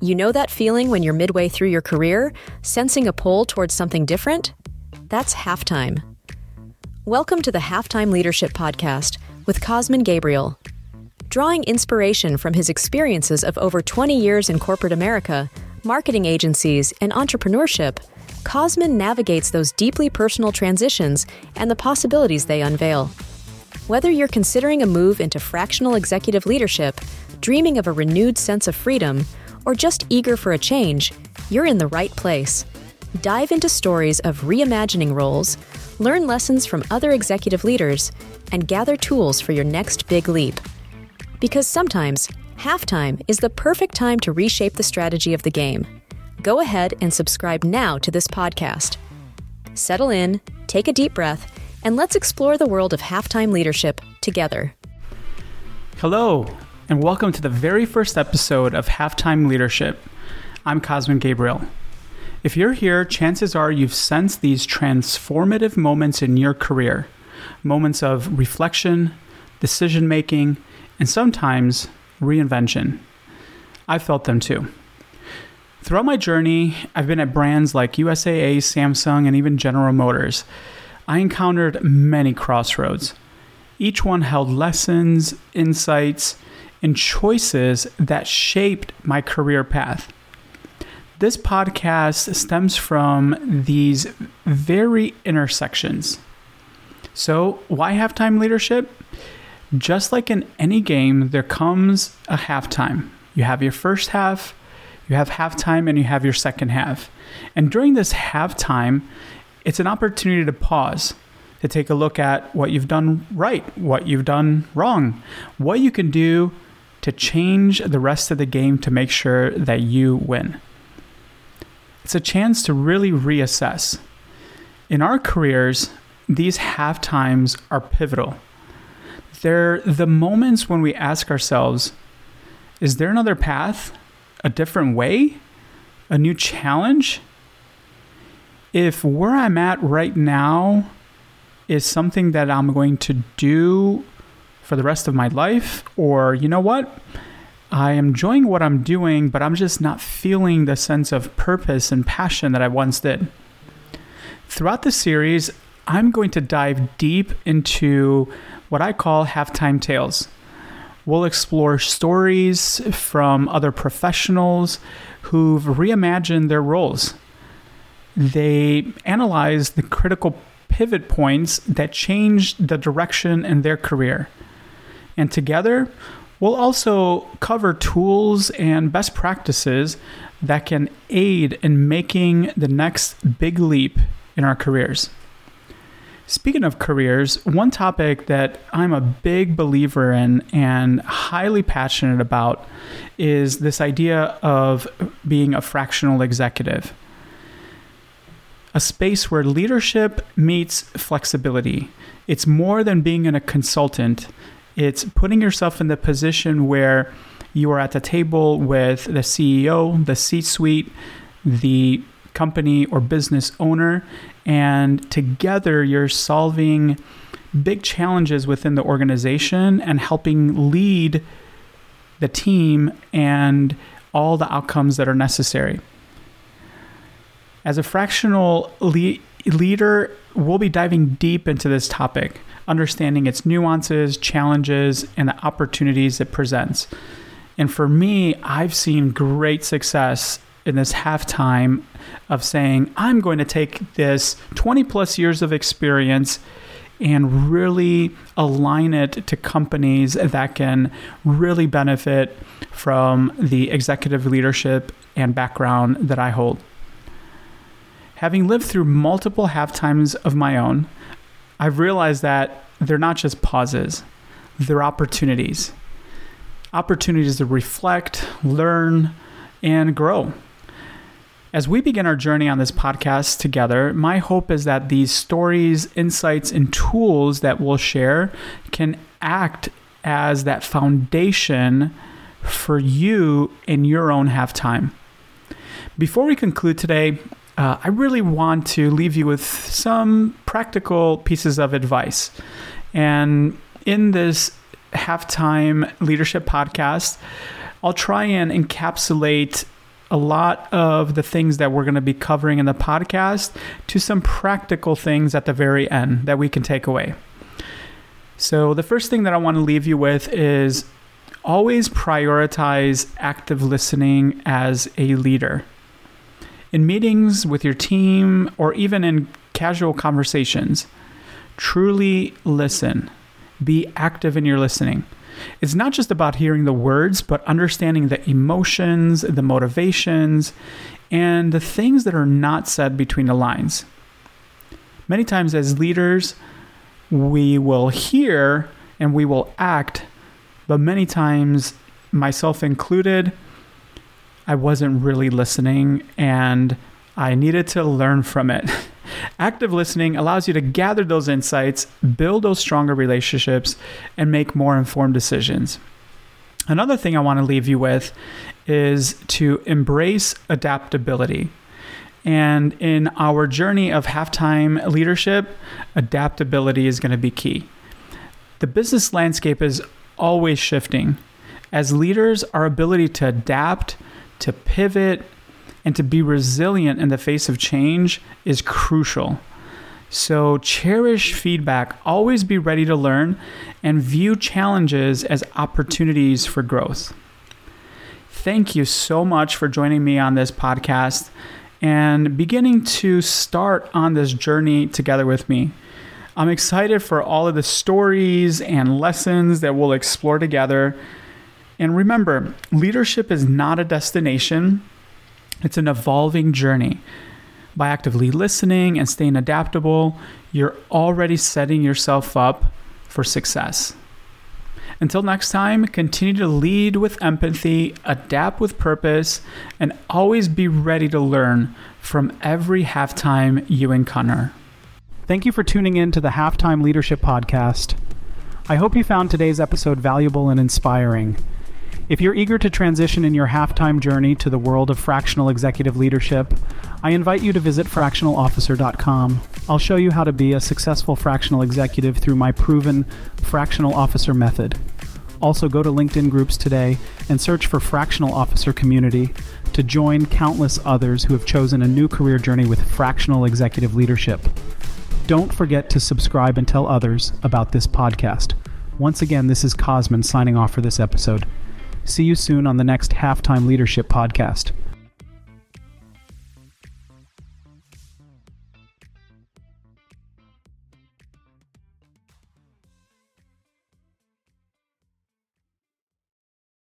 You know that feeling when you're midway through your career, sensing a pull towards something different? That's halftime. Welcome to the Halftime Leadership Podcast with Cosmin Gabriel. Drawing inspiration from his experiences of over 20 years in corporate America, marketing agencies, and entrepreneurship, Cosmin navigates those deeply personal transitions and the possibilities they unveil. Whether you're considering a move into fractional executive leadership, dreaming of a renewed sense of freedom, or just eager for a change, you're in the right place. Dive into stories of reimagining roles, learn lessons from other executive leaders, and gather tools for your next big leap. Because sometimes, halftime is the perfect time to reshape the strategy of the game. Go ahead and subscribe now to this podcast. Settle in, take a deep breath, and let's explore the world of halftime leadership together. Hello, and welcome to the very first episode of Halftime Leadership. I'm Cosmin Gabriel. If you're here, chances are you've sensed these transformative moments in your career moments of reflection, decision making, and sometimes reinvention. I felt them too. Throughout my journey, I've been at brands like USAA, Samsung, and even General Motors. I encountered many crossroads. Each one held lessons, insights, and choices that shaped my career path. This podcast stems from these very intersections. So, why halftime leadership? Just like in any game, there comes a halftime. You have your first half, you have halftime, and you have your second half. And during this halftime, it's an opportunity to pause, to take a look at what you've done right, what you've done wrong, what you can do to change the rest of the game to make sure that you win. It's a chance to really reassess. In our careers, these half times are pivotal. They're the moments when we ask ourselves, is there another path, a different way, a new challenge? If where I'm at right now is something that I'm going to do for the rest of my life, or you know what? I am enjoying what I'm doing, but I'm just not feeling the sense of purpose and passion that I once did. Throughout the series, I'm going to dive deep into what I call halftime tales. We'll explore stories from other professionals who've reimagined their roles. They analyze the critical pivot points that changed the direction in their career. And together, we'll also cover tools and best practices that can aid in making the next big leap in our careers. Speaking of careers, one topic that I'm a big believer in and highly passionate about is this idea of being a fractional executive. A space where leadership meets flexibility. It's more than being in a consultant, it's putting yourself in the position where you are at the table with the CEO, the C suite, the company or business owner, and together you're solving big challenges within the organization and helping lead the team and all the outcomes that are necessary. As a fractional le- leader, we'll be diving deep into this topic understanding its nuances, challenges, and the opportunities it presents. And for me, I've seen great success in this halftime of saying, I'm going to take this 20 plus years of experience and really align it to companies that can really benefit from the executive leadership and background that I hold. Having lived through multiple half times of my own, I've realized that they're not just pauses, they're opportunities. Opportunities to reflect, learn, and grow. As we begin our journey on this podcast together, my hope is that these stories, insights, and tools that we'll share can act as that foundation for you in your own halftime. Before we conclude today, uh, I really want to leave you with some practical pieces of advice. And in this halftime leadership podcast, I'll try and encapsulate a lot of the things that we're going to be covering in the podcast to some practical things at the very end that we can take away. So, the first thing that I want to leave you with is always prioritize active listening as a leader. In meetings with your team or even in casual conversations, truly listen. Be active in your listening. It's not just about hearing the words, but understanding the emotions, the motivations, and the things that are not said between the lines. Many times, as leaders, we will hear and we will act, but many times, myself included, I wasn't really listening and I needed to learn from it. Active listening allows you to gather those insights, build those stronger relationships, and make more informed decisions. Another thing I want to leave you with is to embrace adaptability. And in our journey of halftime leadership, adaptability is going to be key. The business landscape is always shifting. As leaders, our ability to adapt, to pivot, and to be resilient in the face of change is crucial. So, cherish feedback, always be ready to learn, and view challenges as opportunities for growth. Thank you so much for joining me on this podcast and beginning to start on this journey together with me. I'm excited for all of the stories and lessons that we'll explore together. And remember, leadership is not a destination, it's an evolving journey. By actively listening and staying adaptable, you're already setting yourself up for success. Until next time, continue to lead with empathy, adapt with purpose, and always be ready to learn from every halftime you encounter. Thank you for tuning in to the Halftime Leadership Podcast. I hope you found today's episode valuable and inspiring. If you're eager to transition in your halftime journey to the world of fractional executive leadership, I invite you to visit fractionalofficer.com. I'll show you how to be a successful fractional executive through my proven fractional officer method. Also, go to LinkedIn groups today and search for Fractional Officer Community to join countless others who have chosen a new career journey with fractional executive leadership. Don't forget to subscribe and tell others about this podcast. Once again, this is Cosmin signing off for this episode. See you soon on the next Halftime Leadership Podcast.